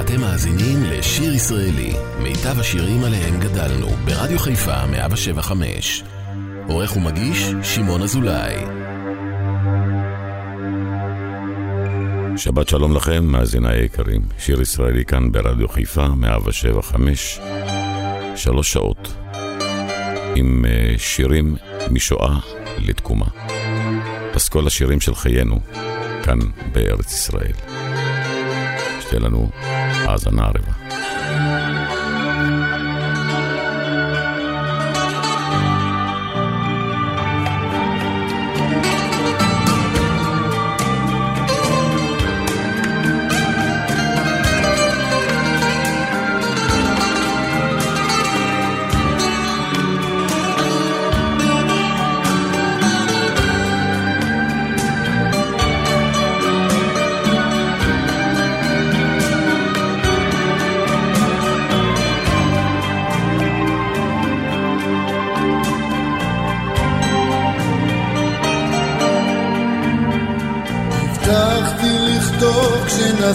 אתם מאזינים לשיר ישראלי, מיטב השירים עליהם גדלנו, ברדיו חיפה 175. עורך ומגיש, שמעון אזולאי. שבת שלום לכם, מאזיני היקרים. שיר ישראלי כאן ברדיו חיפה, 175. שלוש שעות. עם אה, שירים משואה לתקומה. פסקול השירים של חיינו, כאן בארץ ישראל. שתהיה לנו Azanarevo.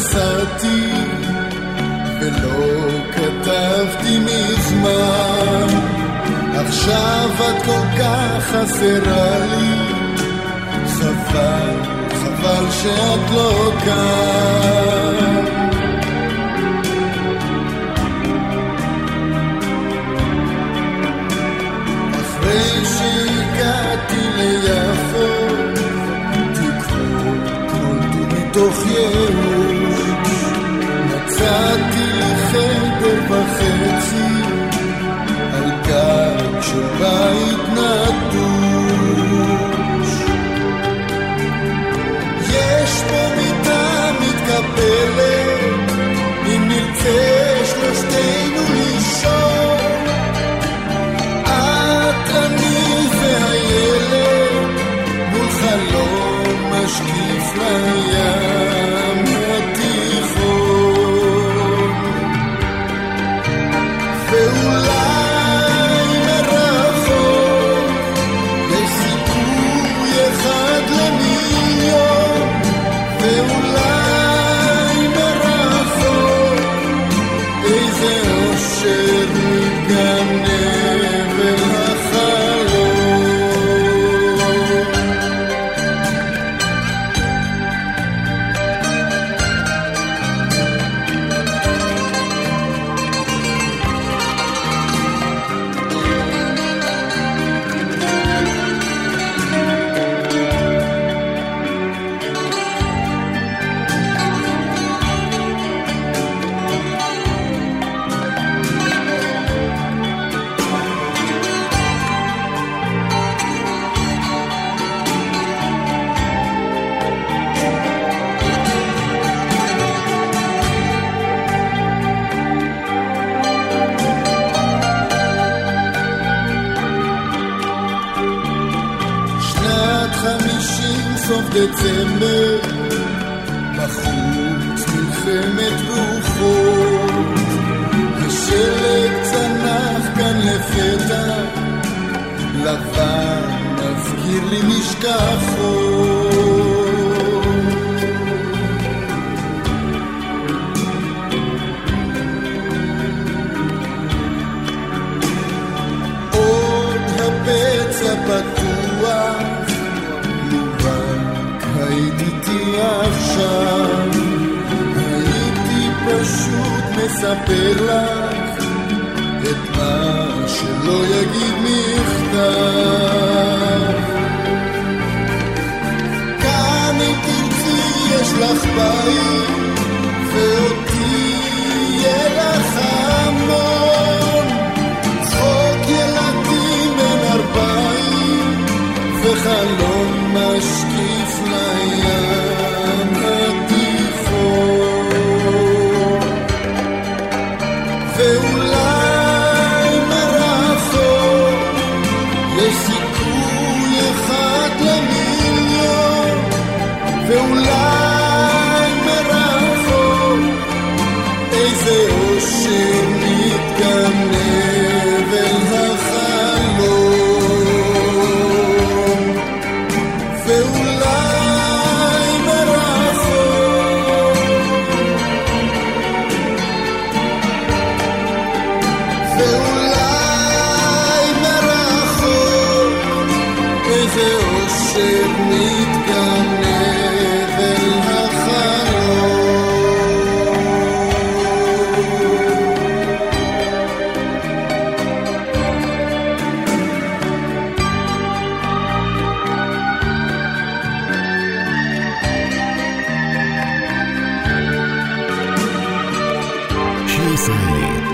נסעתי ולא כתבתי מזמן. עכשיו את כל כך חסרה לי. חבל, חבל שאת לא כאן. אחרי שהגעתי ליפו תקוות נולדו מתוך ייאוש vai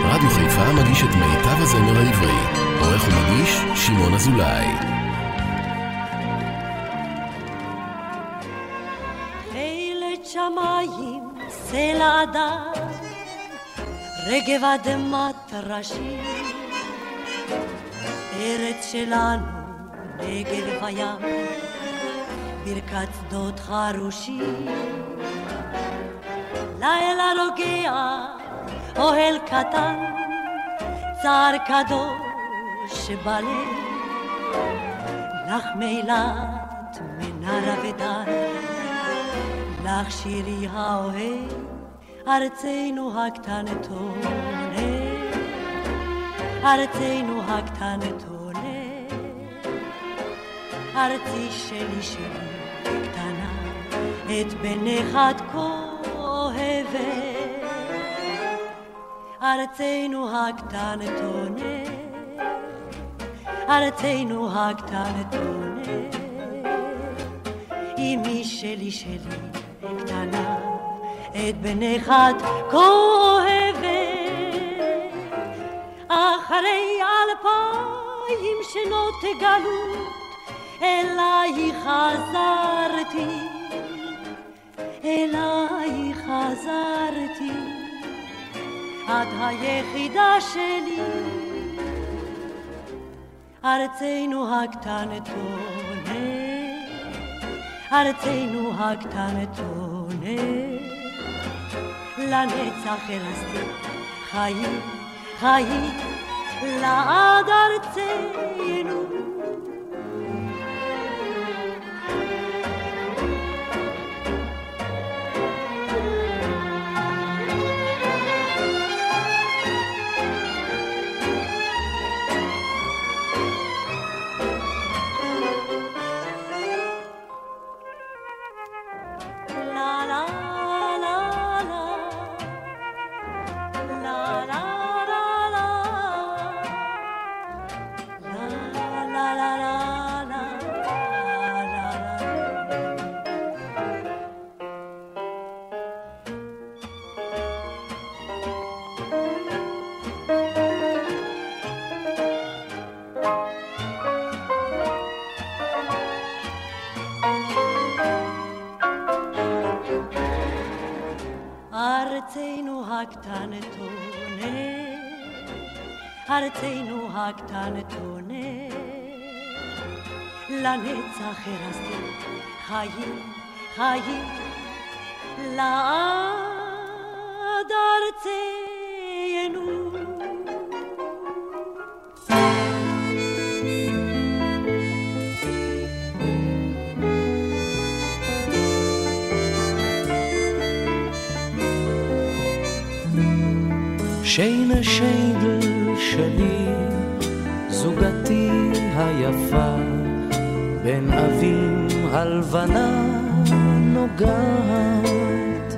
רדיו חיפה מגיש את מיטב הזמר העברי. עורך ומגיש, שמעון אזולאי. שמיים, סלע אדם, רגב אדמת ראשי, ארץ שלנו, נגב הים, ברכת שדות חרושים. לילה רוגע, אוהל קטן, צער קדוש בלב, לך מילת מנרה ודן, לך שירי האוהב, ארצנו הקטנטונת, ארצנו הקטנטונת, ארצי שלי שלי קטנה, את בנך את כה אוהבת, ארצנו הקטנטונת, ארצנו הקטנטונת, אמי שלי שלי קטנה, את בנך את כה אוהבת, אחרי אלפיים שנות גלות, אלייך חזרתי, אלייך חזרתי, את היחידה שלי, ארצנו הקטנטונת, ארצנו הקטנטונת, לנצח אלסטי, חיים, חיים, לעד ארצנו. ארצנו לנצח הרסתי חיים, חיים, לעד ארצנו. שינה שיינדל שלי, זוגתי היפה, בין אבים הלבנה נוגעת.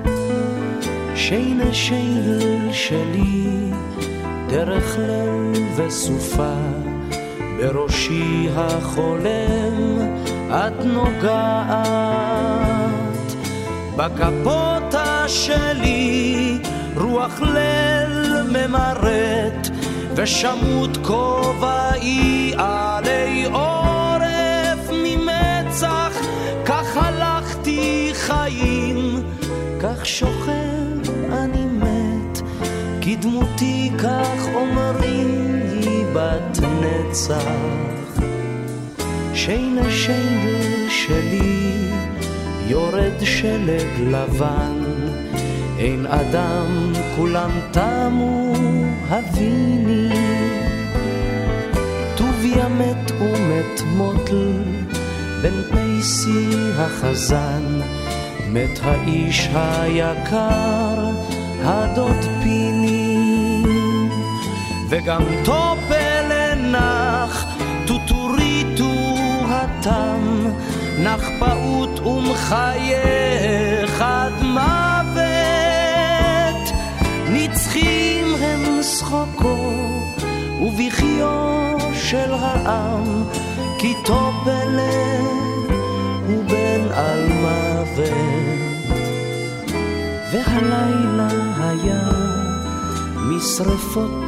שינה שייל שלי, דרך ליל וסופה, בראשי החולם את נוגעת. בכפותה שלי רוח ליל ממרת ושמוט כובעי עלי אומרים היא בת נצח. שינה שינה שלי, יורד שלג לבן, אין אדם, כולם תמו, הביני. טוביה מת ומת מוטל, בן פייסי החזן, מת האיש היקר, הדוד פיני. וגם טופל נח, טוטוריטו התם, נח פעוט ומחייך עד מוות. נצחים הם שחוקו ובכיו של העם, כי טופלה הוא בן על מוות. והלילה היה משרפות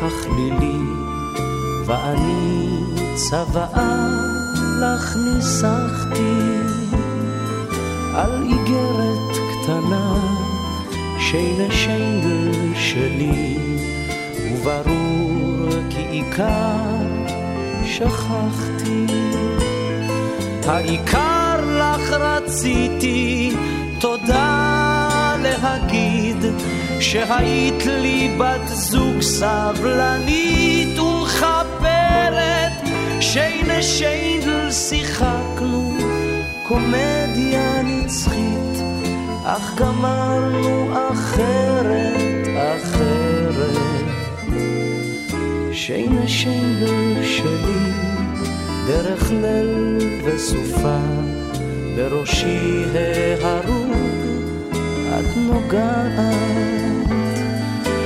חכלילי, ואני צוואה לך ניסחתי על איגרת קטנה שינה שיינדל שלי, וברור כי עיקר שכחתי. העיקר לך רציתי תודה להגיד שהיית לי בת זוג סבלנית ומחברת שיינה שיינדל שיחקנו קומדיה נצחית אך גמרנו אחרת אחרת. שיינה שיינדל שלי דרך ליל וסופה בראשי ההרוג את נוגעת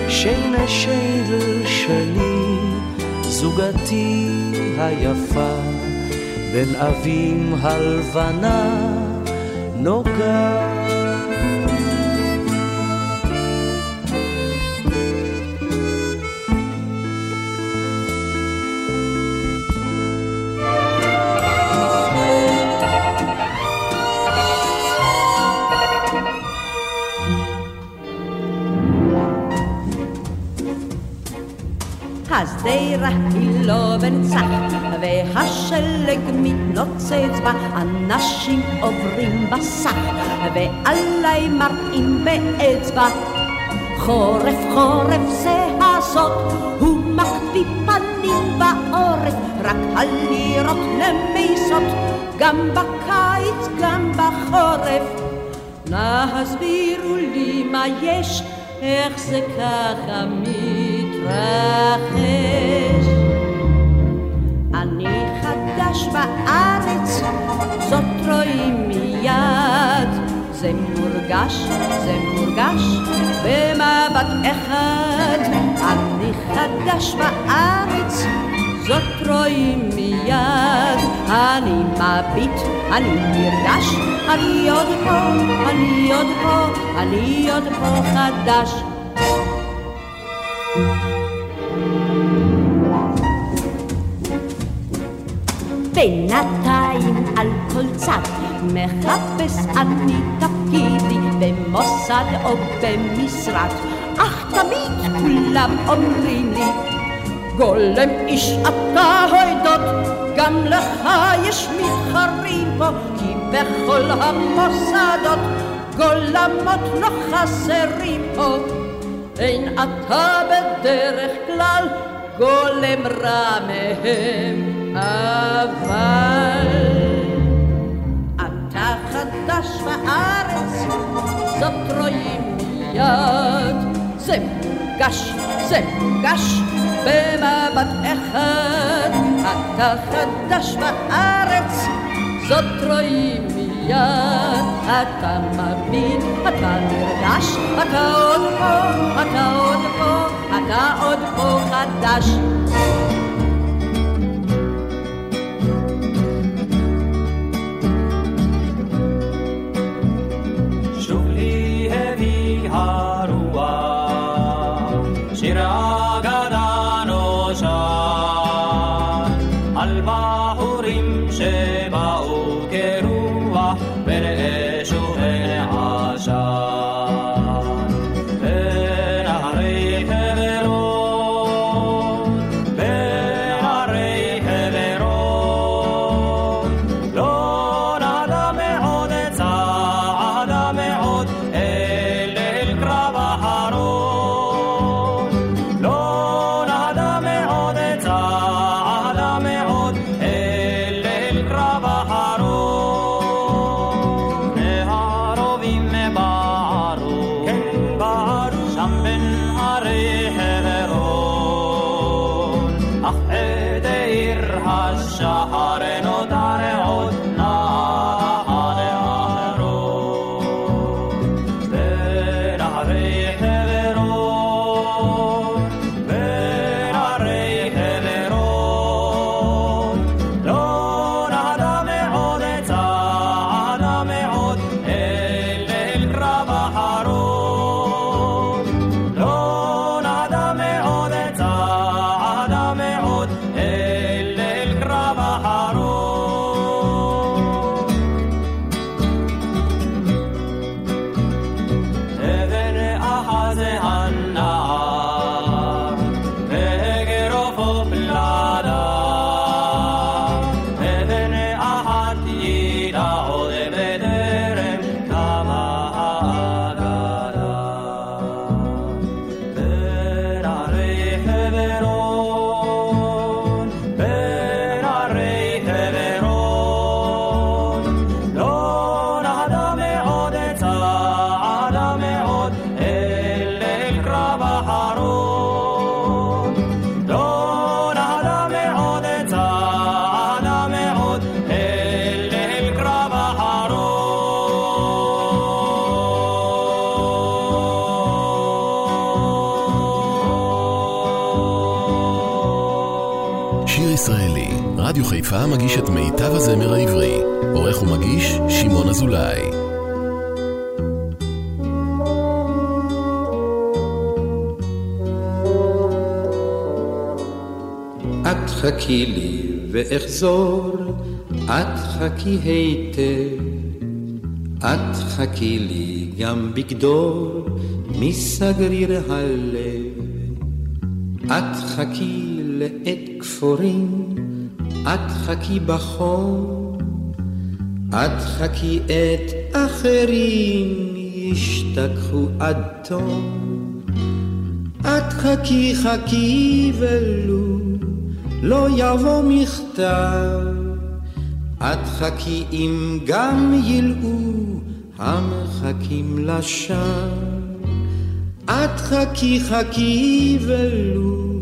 שינה שייל שלי זוגתי היפה בין אבים הלבנה נוגעת השדרה היא לא בנצח, והשלג מתנוצץ בה, אנשים עוברים בסך, ועליי מראים באצבע. חורף חורף זה הסוד, הוא מקפיא פנים בעורף, רק הלירות למיסות, גם בקיץ גם בחורף. נא הסבירו לי מה יש, איך זה ככה מתרחש. בארץ, זאת רואים מיד. זה מורגש, זה מורגש, במבט אחד. אני חדש בארץ, זאת רואים מיד. אני מביט, אני נרגש, אני עוד פה, אני עוד פה, אני עוד פה חדש. בינתיים על כל צד מחפש אני תפקידי במוסד או במשרד. אך תמיד כולם אומרים לי גולם איש אתה הוידות גם לך יש מתחרים פה כי בכל המוסדות גולמות לא חסרים פה. אין אתה בדרך כלל גולם רע מהם אבל אתה חדש בארץ, זאת רואים מיד. זה מורגש, זה מורגש במבט אחד. אתה חדש בארץ, זאת רואים מיד. אתה מבין, אתה נרגש, אתה עוד פה, אתה עוד פה, אתה עוד פה חדש. חיפה מגיש את מיטב הזמר העברי. עורך ומגיש, שמעון אזולאי. את חכי לי ואחזור, את חכי היטב. את חכי לי גם בגדור, מסגריר הלב. את חכי לעת כפורים, את חכי בחום, את חכי את אחרים ישתכחו עד תום. את חכי חכי ולו לא יבוא מכתב. את חכי אם גם ילאו המחכים לשווא. את חכי חכי ולו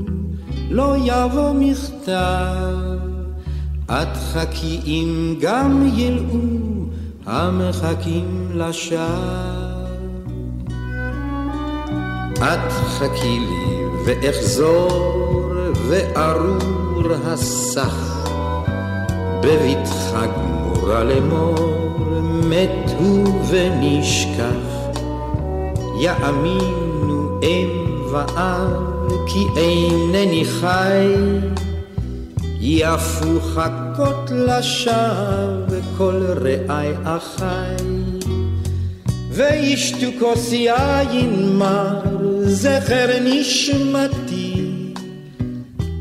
לא יבוא מכתב. את חכי אם גם ילאו המחכים לשווא. את חכי לי ואחזור וארור הסך בבטחה גמורה לאמור מתו ונשכח. יאמינו אם ואב כי אינני חי יפו חכות לשווא כל רעי אחי. וישתו כוס יין מר זכר נשמתי.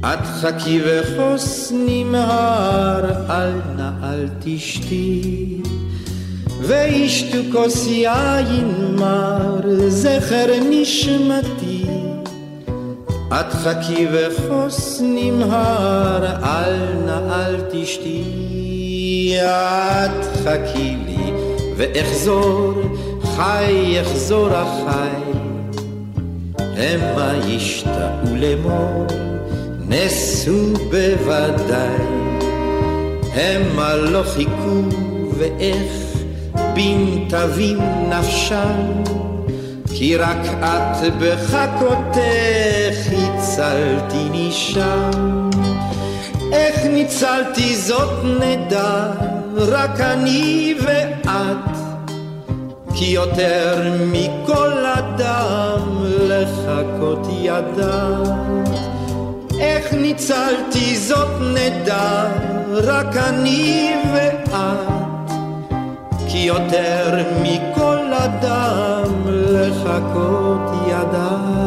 את חכי וכוס נמהר אל נא אל תשתי. וישתו כוס יין מר זכר נשמתי את חכי וכוס נמהר, אל נא אל תשתי. את חכי לי ואחזור, חי יחזור החי. המה ישתאו לאמור, נסו בוודאי. המה לא חיכו ואיך בין תבין נפשם. כי רק את בחכותך הצלתיני שם. איך ניצלתי זאת נדע, רק אני ואת. כי יותר מכל אדם לחכות ידעת. איך ניצלתי זאת נדע, רק אני ואת. כי יותר מכל אדם לחכות ידעת.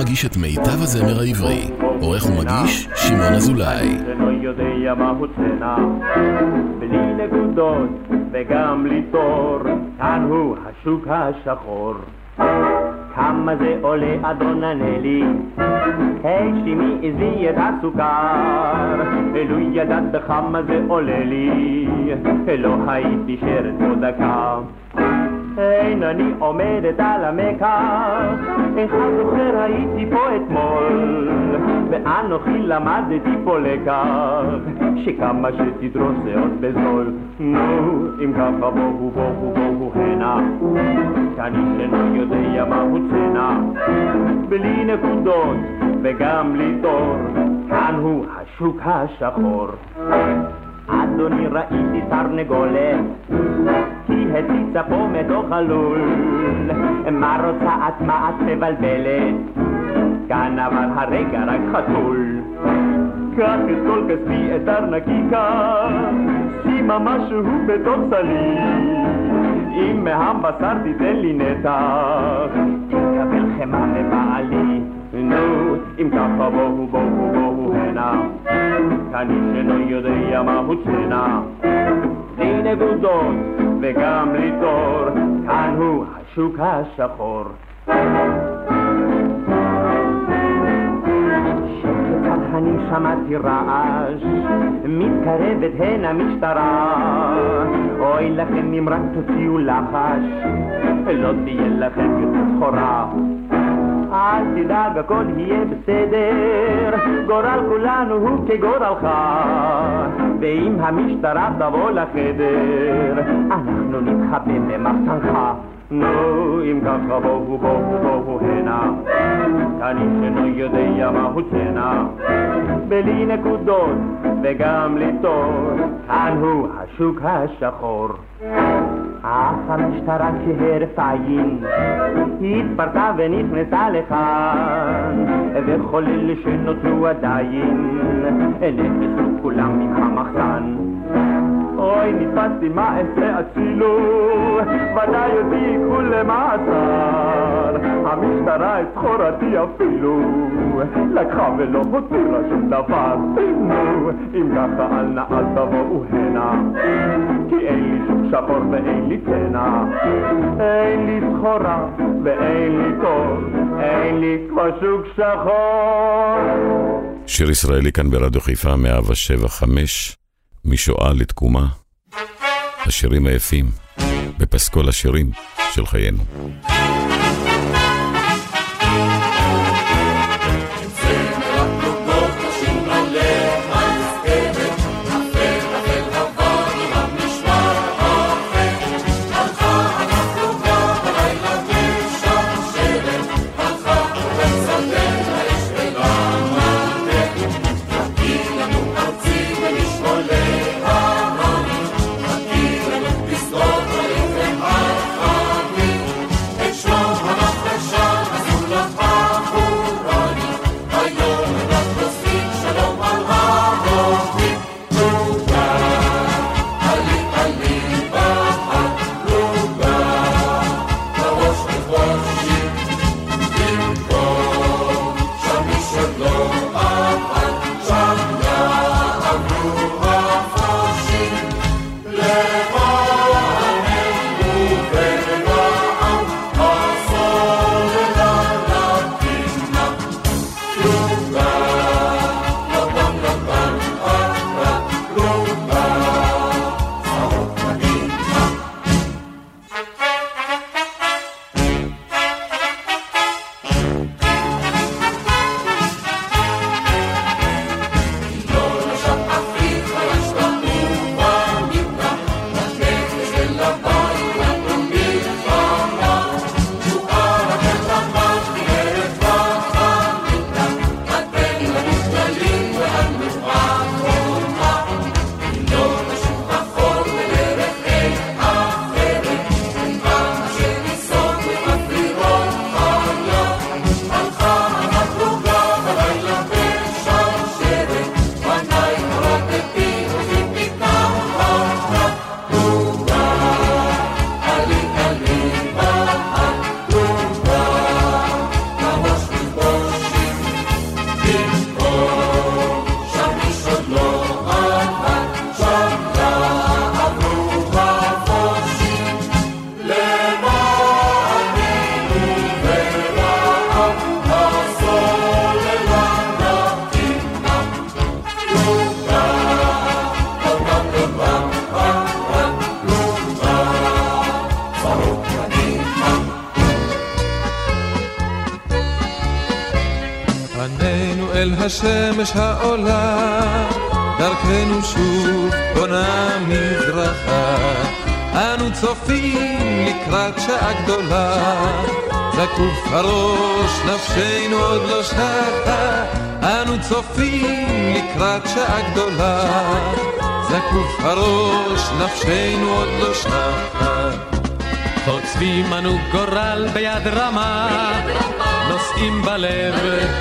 מגיש את מיטב הזמר העברי. עורך ומגיש, שמעון אזולאי. וגם בלי כאן הוא השוק השחור. כמה זה עולה אדון הנלי? היי שימי עזבי את הסוכר, אלו ידעת בכמה זה עולה לי, לא הייתי שרת פה דקה. אין אני עומדת על המקח, איך הזוכר הייתי פה אתמול, ואנוכי למדתי פה לקח, שכמה שתדרוס זה עוד בזול. נו, אם ככה בואו בואו בואו הנה, כאן איש אינו יודע מהו צנע, בלי נקודות וגם בלי תור, כאן הוא השוק השחור. אדוני ראיתי תרנגולת היא הציצה פה מתוך הלול. מה רוצה את מה את מבלבלת? כאן אבל הרגע רק חתול. קח את כל כספי את ארנקיקה שימה משהו בתוך סלים אם מהבשר תיתן לי נתח, תקבל חמאה מבעלי. נו, אם ככה בואו בואו בואו הנה, כאן איש אינו יודע מהו צנע. לי נקודות וגם לי תור, כאן הוא השוק השחור. אני שמעתי רעש, מתקרבת הנה משטרה. אוי לכם אם רק תוציאו לחש, לא תהיה לכם יותר סחורה. תדאג, הכל יהיה בסדר, גורל כולנו הוא כגורלך. ואם המשטרה תבוא לחדר, אנחנו נתחבא במחסנך. נו, אם ככה בואו בואו בואו הנה, איש אינו יודע מהו צנע, בלי נקודות וגם ליטור, כאן הוא השוק השחור. אך המשטרה כהרף עין, התפרקה ונכנסה לכאן, וכל אלה שנותרו עדיין, נכנסו כולם מן המחסן. אוי, נתפסתי מה אעשה אצילו, ודאי אותי ייקחו למעצר. המשטרה את סחורתי אפילו לקחה ולא הותירה שום דבר. נו, אם ככה אל נא אל תבואו הנה, כי אין לי שום שחור ואין לי צנע. אין לי סחורה ואין לי תור, אין לי כבר שוק שחור. שיר ישראלי כאן ברדיו חיפה 107 משואה לתקומה, השירים היפים בפסקול השירים של חיינו. השמש העולה, דרכנו שוב בונה מזרחה. אנו צופים לקראת שעה גדולה, זקוף הראש, נפשנו עוד לא שטה. אנו צופים לקראת שעה גדולה, זקוף הראש, נפשנו עוד לא שחת. חוצבים אנו גורל ביד רמה, נושאים בלב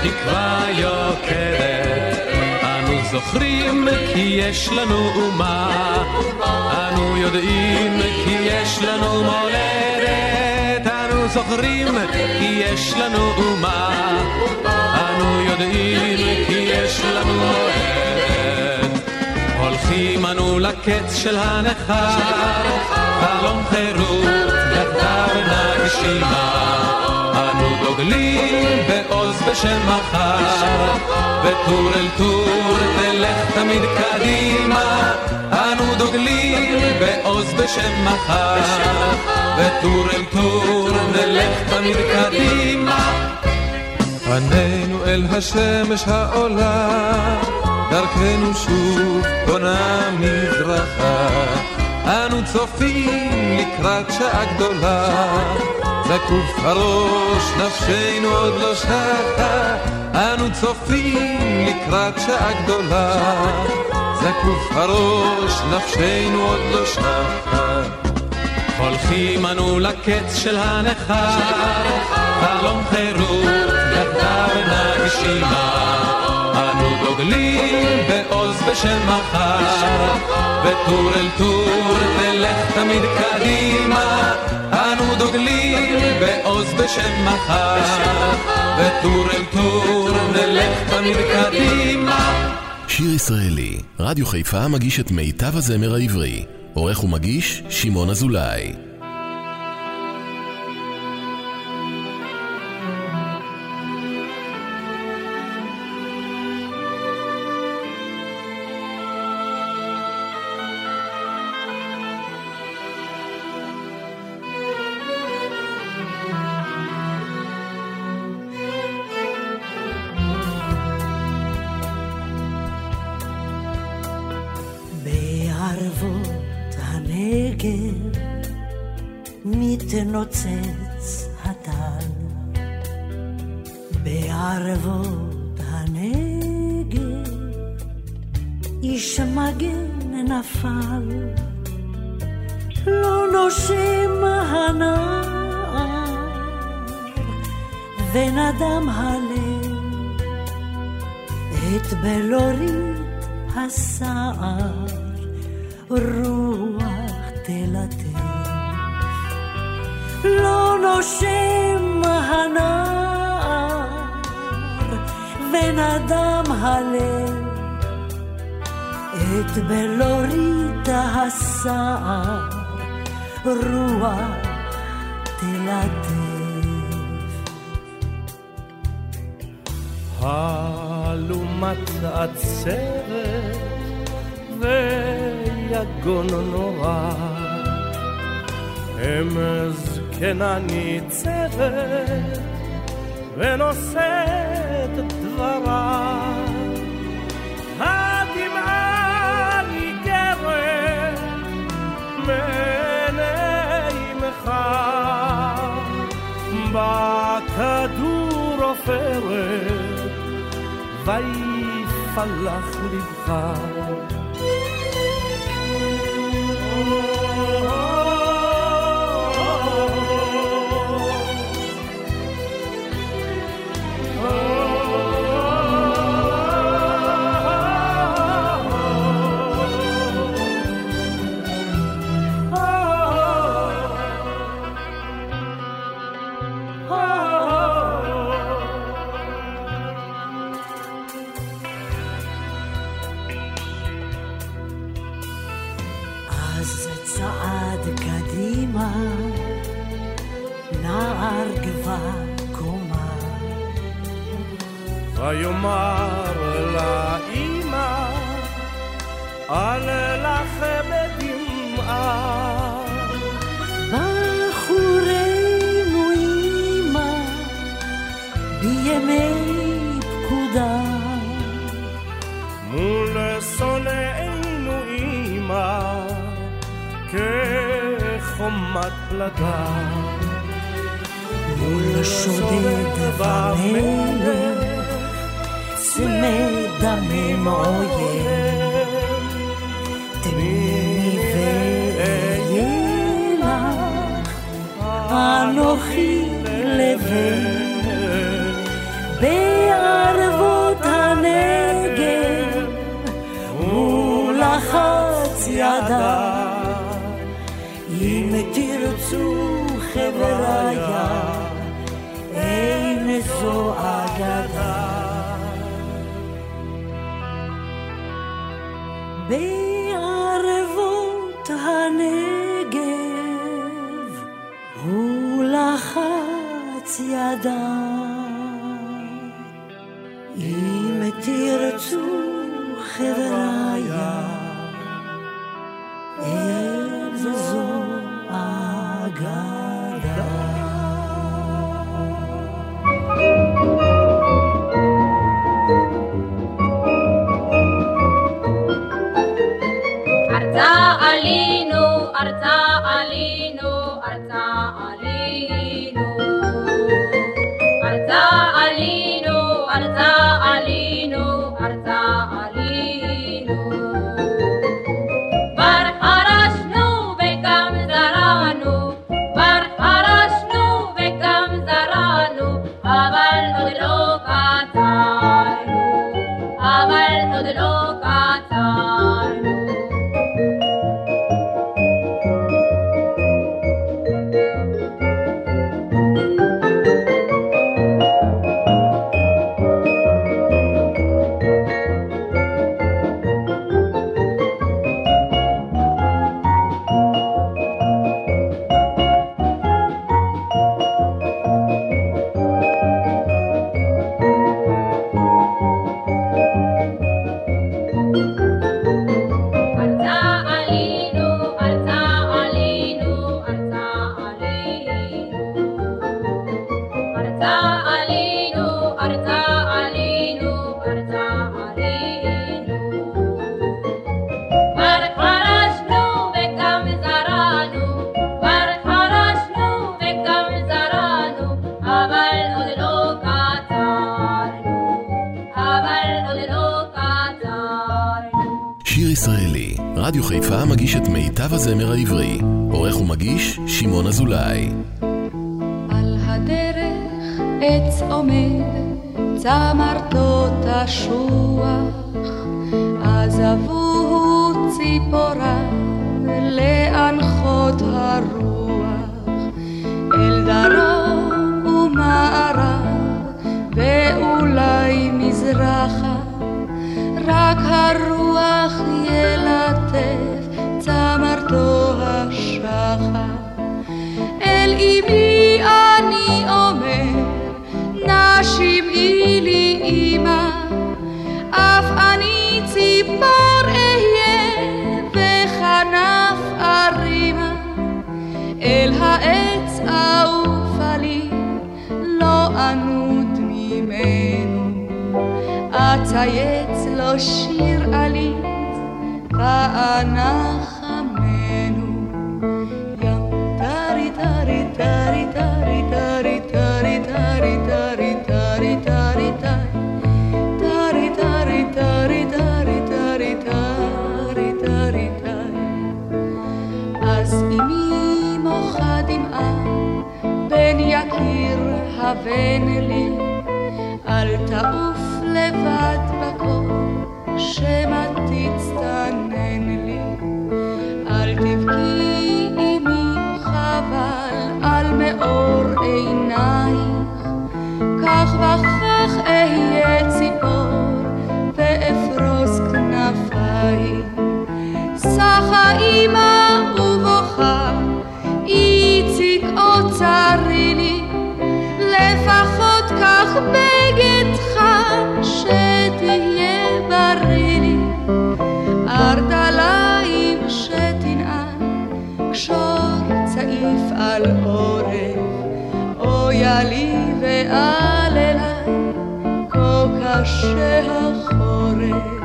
תקווה יוקדת. אנו זוכרים כי יש לנו אומה, אנו יודעים כי יש לנו מולדת. אנו זוכרים כי יש לנו אומה, אנו יודעים כי יש לנו מולדת. הולכים אנו לקץ של הנכר, חלום חירות יחדיו נגשימה. אנו דוגלים בעוז בשם מחר, וטור אל טור תלך תמיד קדימה. אנו דוגלים בעוז בשם מחר, וטור אל טור נלך תמיד קדימה. פנינו אל השמש העולה, דרכנו שוב בונה מזרחה. אנו צופים לקראת שעה גדולה, זקוף הראש, נפשנו עוד לא שחה. אנו צופים לקראת שעה גדולה, זקוף הראש, נפשנו עוד לא שחה. הולכים אנו לקץ של הנכר, חלום חירות יחדיו נגשימה. אנו דוגלים בשם מחר, וטור אל טור תלך תמיד קדימה. אנו דוגלים בעוז בשם מחר, וטור אל טור נלך תמיד קדימה. שיר ישראלי, רדיו חיפה מגיש את מיטב הזמר העברי. עורך ומגיש, שמעון אזולאי. ויגון נורא. אם זקנה ניצבת ונושאת דברה. הדמעה ניגרת מעיני מחר, בכדור עופרת ויפלח לבך. אז כחומת פלדה. מול שודד ומלך, צמא דמם אויב. תני ואהיה לך, אנוכי לבן, בערבות הנגב, ולחץ ידה, אם חבריה, אין זו אגדה. בערבות הנגב הוא לחץ ידיים אם תרצו חבריה הזמר הבן לי, אל תעוף לבד בקור, שמא תצטנן לי. אל תבכי אמי חבל על מאור עינייך, כך וכך אהיה ואל אליי כה קשה החורף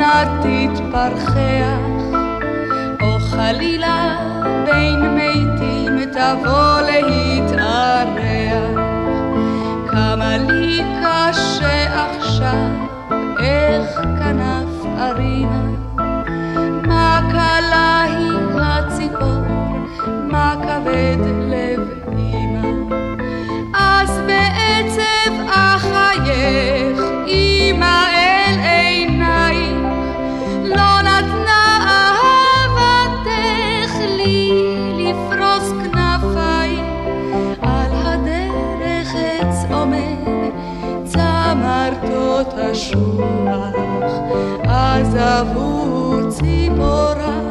שמא תתפרחח, או חלילה בין מתים תבוא להתארח. כמה לי קשה עכשיו, איך כנף ארינה, מה קלה היא הציפור, מה כבד לב אמא. אז בעצב אחייך, ישוע, אז אבו ציפורה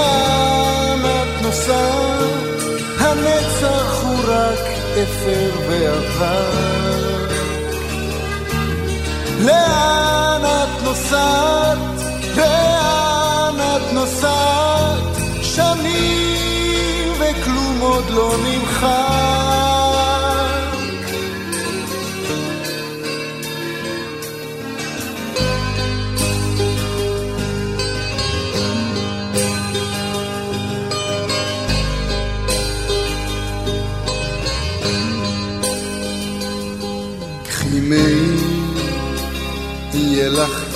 לאן את נוסעת? הנצח הוא רק אפר ועבר. לאן את נוסעת? לאן את נוסעת? שנים וכלום עוד לא נמחק.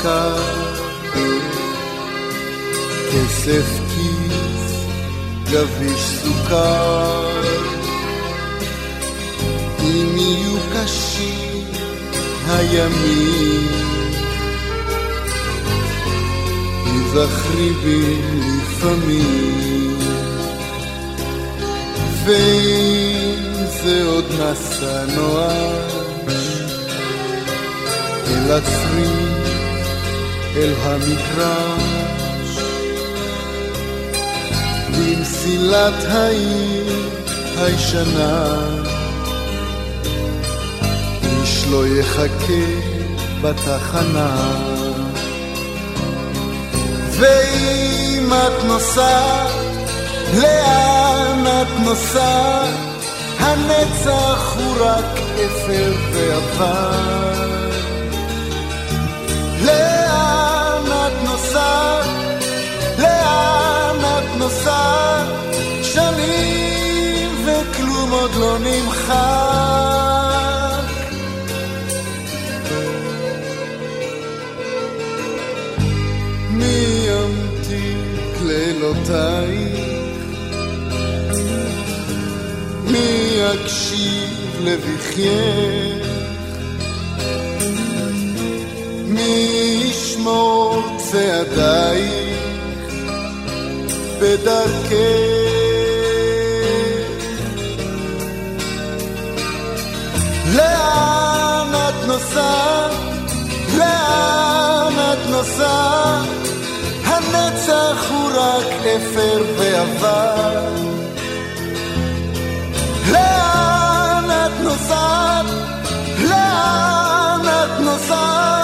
קחי מעי, יהיה לך קר, כסף כיס, גביש סוכר. אם יהיו קשים הימים, תיזכרי בי לפעמים. ואם זה עוד מסע נואש, אל הצריף, אל המגרש, במסילת העיר הישנה, איש לא יחכה בתחנה. ואם את נוסעת, לאן את נוסעת? הנצח הוא רק אפר ועבר. נוסעת? שנים וכלום עוד לא נמחק. מי ימתיק לילותייך? מי יקשיב לבכייך? מי ישמור צעדייך בדרכך? לאן את נוסעת? לאן את נוסעת? הנצח הוא רק אפר ועבר. לאן את נוסעת? לאן את נוסעת?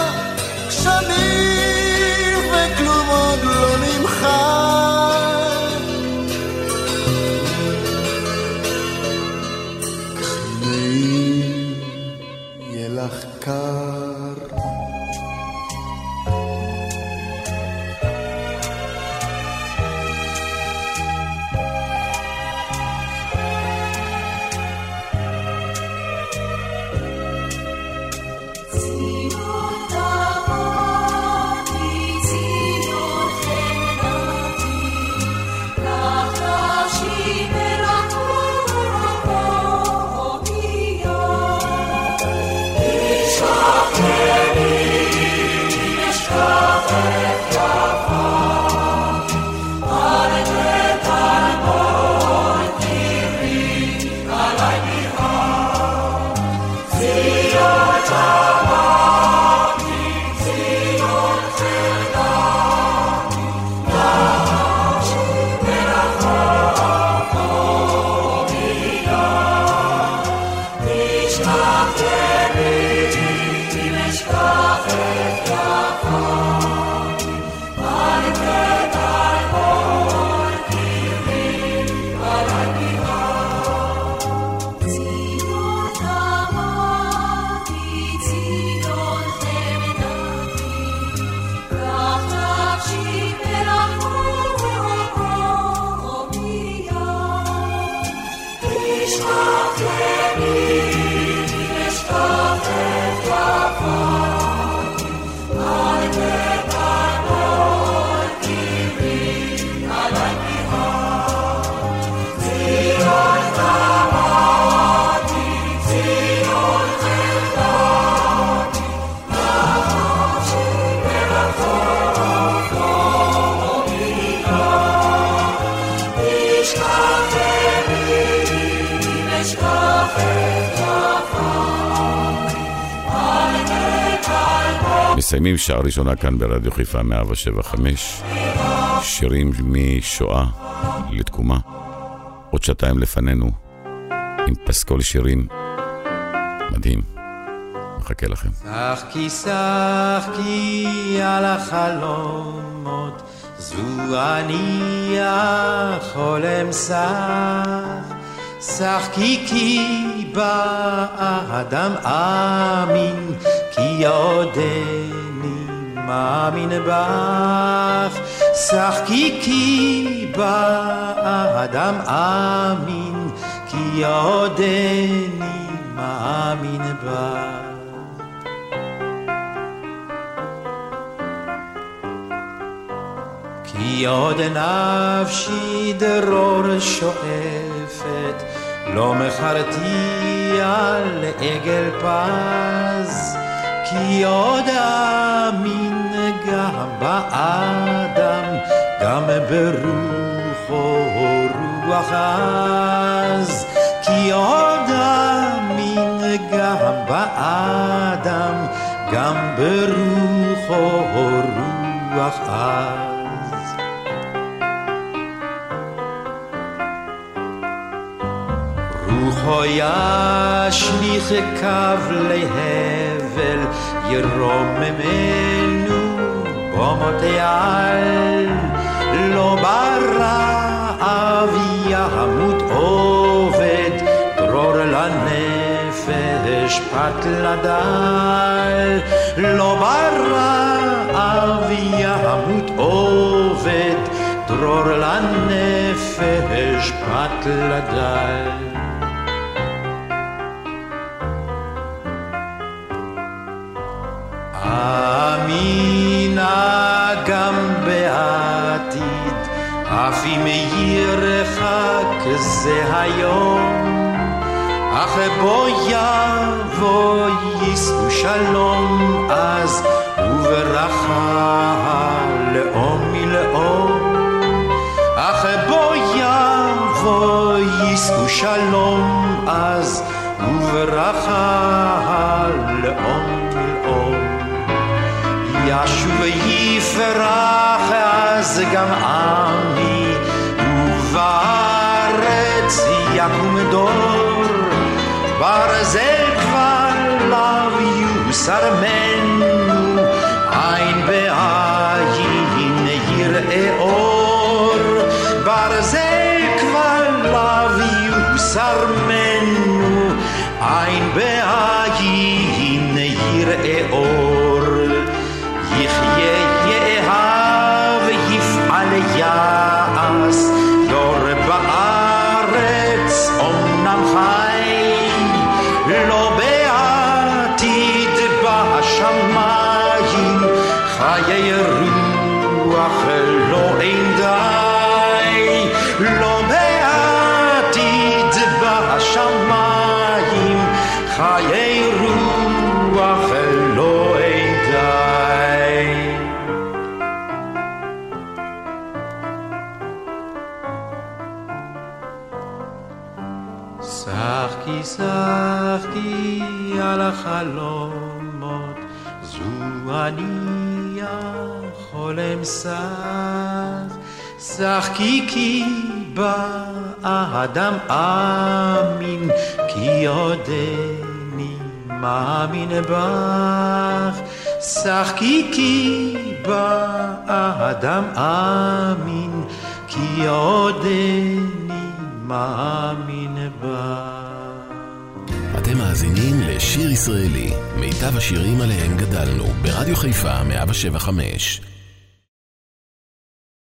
מסיימים שעה ראשונה כאן ברדיו חיפה 175, שירים משואה לתקומה. עוד שעתיים לפנינו, עם פסקול שירים מדהים. מחכה לכם. שחקי שחקי על החלומות, זו אני החולם שח. שחקי כי באדם אמין, כי עודני מאמין בך. שחקי כי באדם אמין, כי עודני מאמין בך. כי עוד נפשי דרור שואפת, לא מכרתי על עגל פז, כי עוד אמין גם באדם, גם ברוחו רוח עז, כי עוד אמין גם באדם, גם ברוחו רוח עז. רוחו ישליך קו להבל, ירוממנו במותי על, לא ברעב ימות עובד, דרור לנפש פת לדל, לא ברעב ימות עובד, דרור לנפש פת לדל. אמינה גם בעתיד, אף אם ירחק זה היום, אך בו יבוא יישאו שלום אז, וברכה לאום מלאום. אך בו יבוא יישאו שלום אז, וברכה לאום. ישוב יפרח אז גם עמי, ובארץ יקום דור, ברזל כבר לאו יוסר ממנו, שח. שחקי כי באדם אמין, כי עודני מאמין בך. שחקי כי באדם אמין, כי עודני מאמין בך. אתם מאזינים לשיר ישראלי, מיטב השירים עליהם גדלנו, ברדיו חיפה 175.